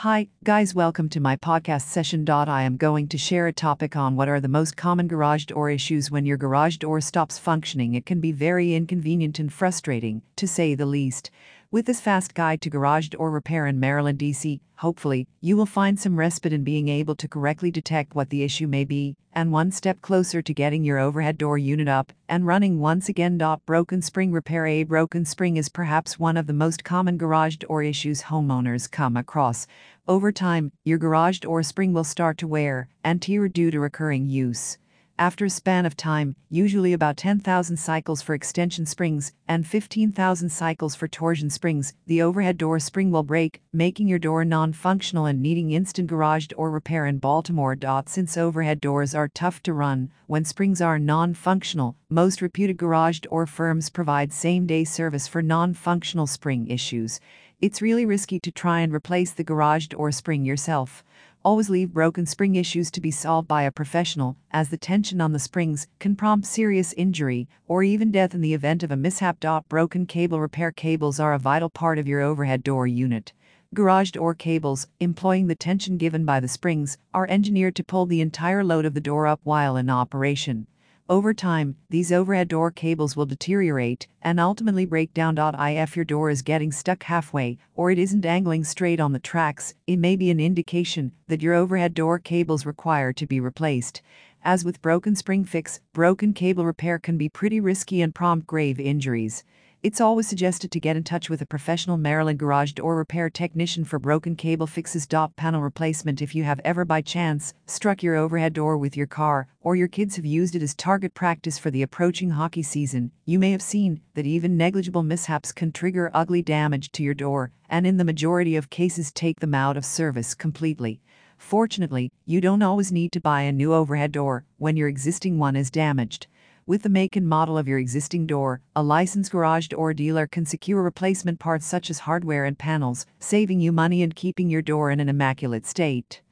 Hi, guys, welcome to my podcast session. I am going to share a topic on what are the most common garage door issues when your garage door stops functioning. It can be very inconvenient and frustrating, to say the least. With this fast guide to garage door repair in Maryland, D.C., hopefully, you will find some respite in being able to correctly detect what the issue may be, and one step closer to getting your overhead door unit up and running once again. Broken spring repair A broken spring is perhaps one of the most common garage door issues homeowners come across. Over time, your garage door spring will start to wear and tear due to recurring use. After a span of time, usually about 10,000 cycles for extension springs and 15,000 cycles for torsion springs, the overhead door spring will break, making your door non functional and needing instant garage door repair in Baltimore. Since overhead doors are tough to run, when springs are non functional, most reputed garage door firms provide same day service for non functional spring issues. It's really risky to try and replace the garage door spring yourself. Always leave broken spring issues to be solved by a professional, as the tension on the springs can prompt serious injury or even death in the event of a mishap. Broken cable repair cables are a vital part of your overhead door unit. Garage door cables, employing the tension given by the springs, are engineered to pull the entire load of the door up while in operation. Over time, these overhead door cables will deteriorate and ultimately break down. If your door is getting stuck halfway or it isn't angling straight on the tracks, it may be an indication that your overhead door cables require to be replaced. As with broken spring fix, broken cable repair can be pretty risky and prompt grave injuries. It's always suggested to get in touch with a professional Maryland garage door repair technician for broken cable fixes. Panel replacement If you have ever by chance struck your overhead door with your car, or your kids have used it as target practice for the approaching hockey season, you may have seen that even negligible mishaps can trigger ugly damage to your door, and in the majority of cases, take them out of service completely. Fortunately, you don't always need to buy a new overhead door when your existing one is damaged. With the make and model of your existing door, a licensed garage door dealer can secure replacement parts such as hardware and panels, saving you money and keeping your door in an immaculate state.